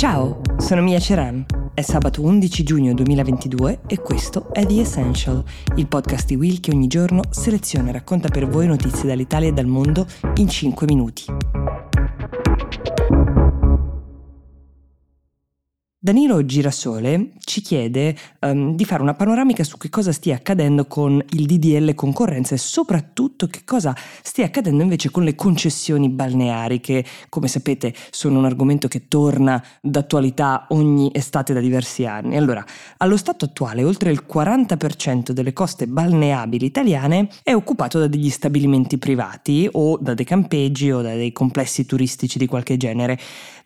Ciao, sono Mia Ceran. È sabato 11 giugno 2022 e questo è The Essential, il podcast di Will che ogni giorno seleziona e racconta per voi notizie dall'Italia e dal mondo in 5 minuti. Danilo Girasole ci chiede um, di fare una panoramica su che cosa stia accadendo con il DDL concorrenza e soprattutto che cosa stia accadendo invece con le concessioni balneari che come sapete sono un argomento che torna d'attualità ogni estate da diversi anni. Allora, allo stato attuale oltre il 40% delle coste balneabili italiane è occupato da degli stabilimenti privati o da dei campeggi o da dei complessi turistici di qualche genere.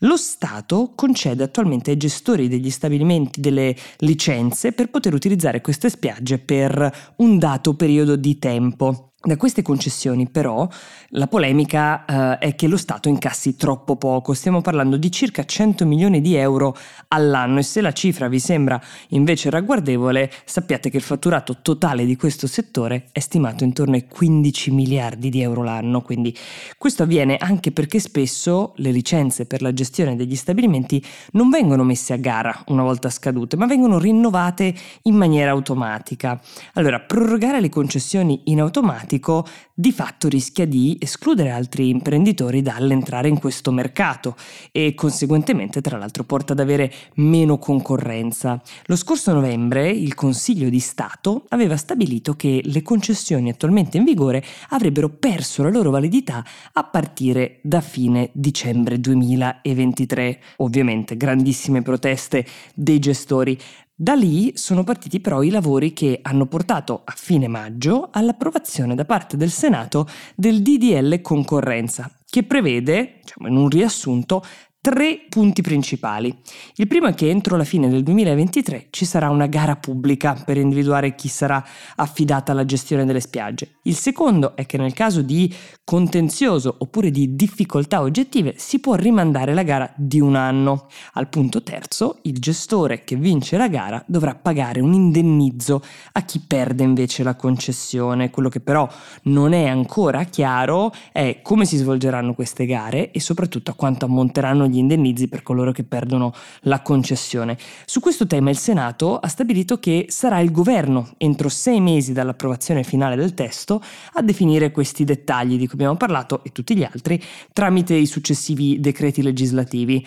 Lo Stato concede attualmente ai gestori degli stabilimenti delle licenze per poter utilizzare queste spiagge per un dato periodo di tempo. Da queste concessioni però la polemica eh, è che lo Stato incassi troppo poco, stiamo parlando di circa 100 milioni di euro all'anno. E se la cifra vi sembra invece ragguardevole sappiate che il fatturato totale di questo settore è stimato intorno ai 15 miliardi di euro l'anno, quindi questo avviene anche perché spesso le licenze per la gestione degli stabilimenti non vengono messe a gara una volta scadute, ma vengono rinnovate in maniera automatica. Allora, prorogare le concessioni in automatico automatico di fatto rischia di escludere altri imprenditori dall'entrare in questo mercato e conseguentemente tra l'altro porta ad avere meno concorrenza. Lo scorso novembre il Consiglio di Stato aveva stabilito che le concessioni attualmente in vigore avrebbero perso la loro validità a partire da fine dicembre 2023. Ovviamente grandissime proteste dei gestori da lì sono partiti però i lavori che hanno portato a fine maggio all'approvazione da parte del Senato del DDL concorrenza, che prevede, diciamo in un riassunto, tre punti principali. Il primo è che entro la fine del 2023 ci sarà una gara pubblica per individuare chi sarà affidata alla gestione delle spiagge. Il secondo è che nel caso di contenzioso oppure di difficoltà oggettive si può rimandare la gara di un anno. Al punto terzo, il gestore che vince la gara dovrà pagare un indennizzo a chi perde invece la concessione. Quello che però non è ancora chiaro è come si svolgeranno queste gare e soprattutto a quanto ammonteranno gli gli indennizzi per coloro che perdono la concessione. Su questo tema il Senato ha stabilito che sarà il governo, entro sei mesi dall'approvazione finale del testo, a definire questi dettagli di cui abbiamo parlato e tutti gli altri tramite i successivi decreti legislativi.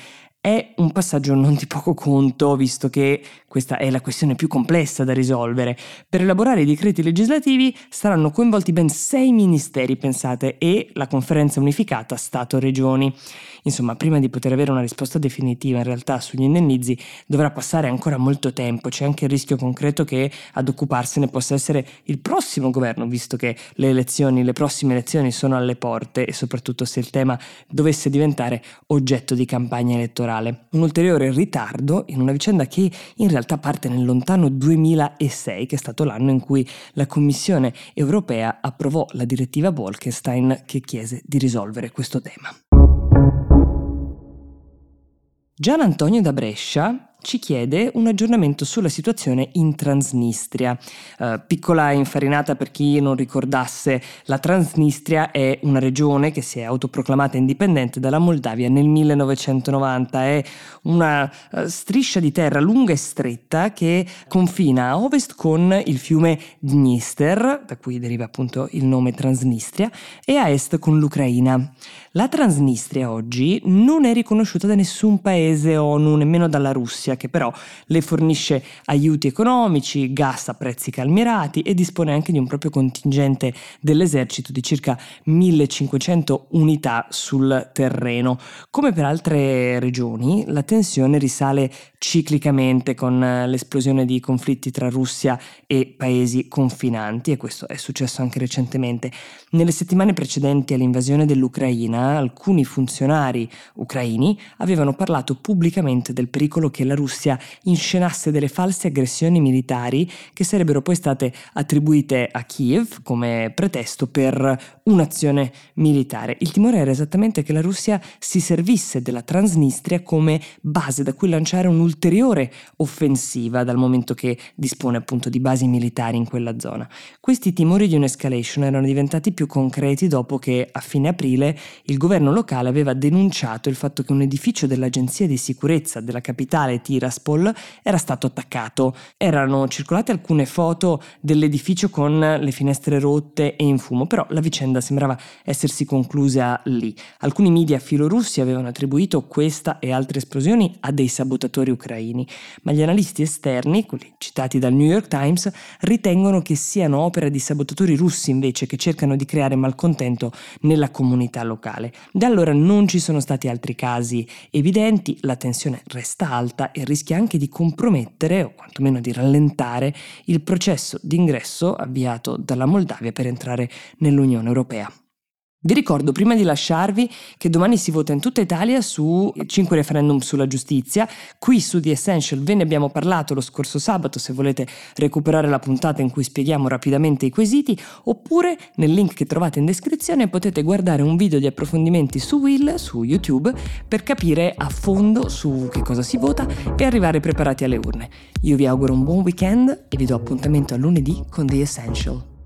È un passaggio non di poco conto, visto che questa è la questione più complessa da risolvere. Per elaborare i decreti legislativi saranno coinvolti ben sei ministeri, pensate, e la conferenza unificata Stato-Regioni. Insomma, prima di poter avere una risposta definitiva in realtà sugli indennizi dovrà passare ancora molto tempo, c'è anche il rischio concreto che ad occuparsene possa essere il prossimo governo, visto che le elezioni, le prossime elezioni sono alle porte e soprattutto se il tema dovesse diventare oggetto di campagna elettorale. Un ulteriore ritardo in una vicenda che in realtà parte nel lontano 2006, che è stato l'anno in cui la Commissione europea approvò la direttiva Bolkestein che chiese di risolvere questo tema. Gian Antonio da Brescia ci chiede un aggiornamento sulla situazione in Transnistria. Uh, piccola infarinata per chi non ricordasse, la Transnistria è una regione che si è autoproclamata indipendente dalla Moldavia nel 1990. È una uh, striscia di terra lunga e stretta che confina a ovest con il fiume Dniester, da cui deriva appunto il nome Transnistria, e a est con l'Ucraina. La Transnistria oggi non è riconosciuta da nessun paese ONU, nemmeno dalla Russia, che però le fornisce aiuti economici, gas a prezzi calmierati e dispone anche di un proprio contingente dell'esercito di circa 1500 unità sul terreno. Come per altre regioni, la tensione risale ciclicamente con l'esplosione di conflitti tra Russia e paesi confinanti e questo è successo anche recentemente. Nelle settimane precedenti all'invasione dell'Ucraina, alcuni funzionari ucraini avevano parlato pubblicamente del pericolo che la Russia inscenasse delle false aggressioni militari che sarebbero poi state attribuite a Kiev come pretesto per un'azione militare. Il timore era esattamente che la Russia si servisse della Transnistria come base da cui lanciare un'ulteriore offensiva dal momento che dispone appunto di basi militari in quella zona. Questi timori di un'escalation erano diventati più concreti dopo che a fine aprile il governo locale aveva denunciato il fatto che un edificio dell'agenzia di sicurezza della capitale Tiraspol era stato attaccato. Erano circolate alcune foto dell'edificio con le finestre rotte e in fumo, però la vicenda sembrava essersi conclusa lì. Alcuni media filorussi avevano attribuito questa e altre esplosioni a dei sabotatori ucraini, ma gli analisti esterni, quelli citati dal New York Times, ritengono che siano opera di sabotatori russi invece che cercano di creare malcontento nella comunità locale. Da allora non ci sono stati altri casi evidenti, la tensione resta alta e rischia anche di compromettere o quantomeno di rallentare il processo d'ingresso avviato dalla Moldavia per entrare nell'Unione Europea. Vi ricordo prima di lasciarvi che domani si vota in tutta Italia su 5 referendum sulla giustizia. Qui su The Essential ve ne abbiamo parlato lo scorso sabato se volete recuperare la puntata in cui spieghiamo rapidamente i quesiti oppure nel link che trovate in descrizione potete guardare un video di approfondimenti su Will su YouTube per capire a fondo su che cosa si vota e arrivare preparati alle urne. Io vi auguro un buon weekend e vi do appuntamento a lunedì con The Essential.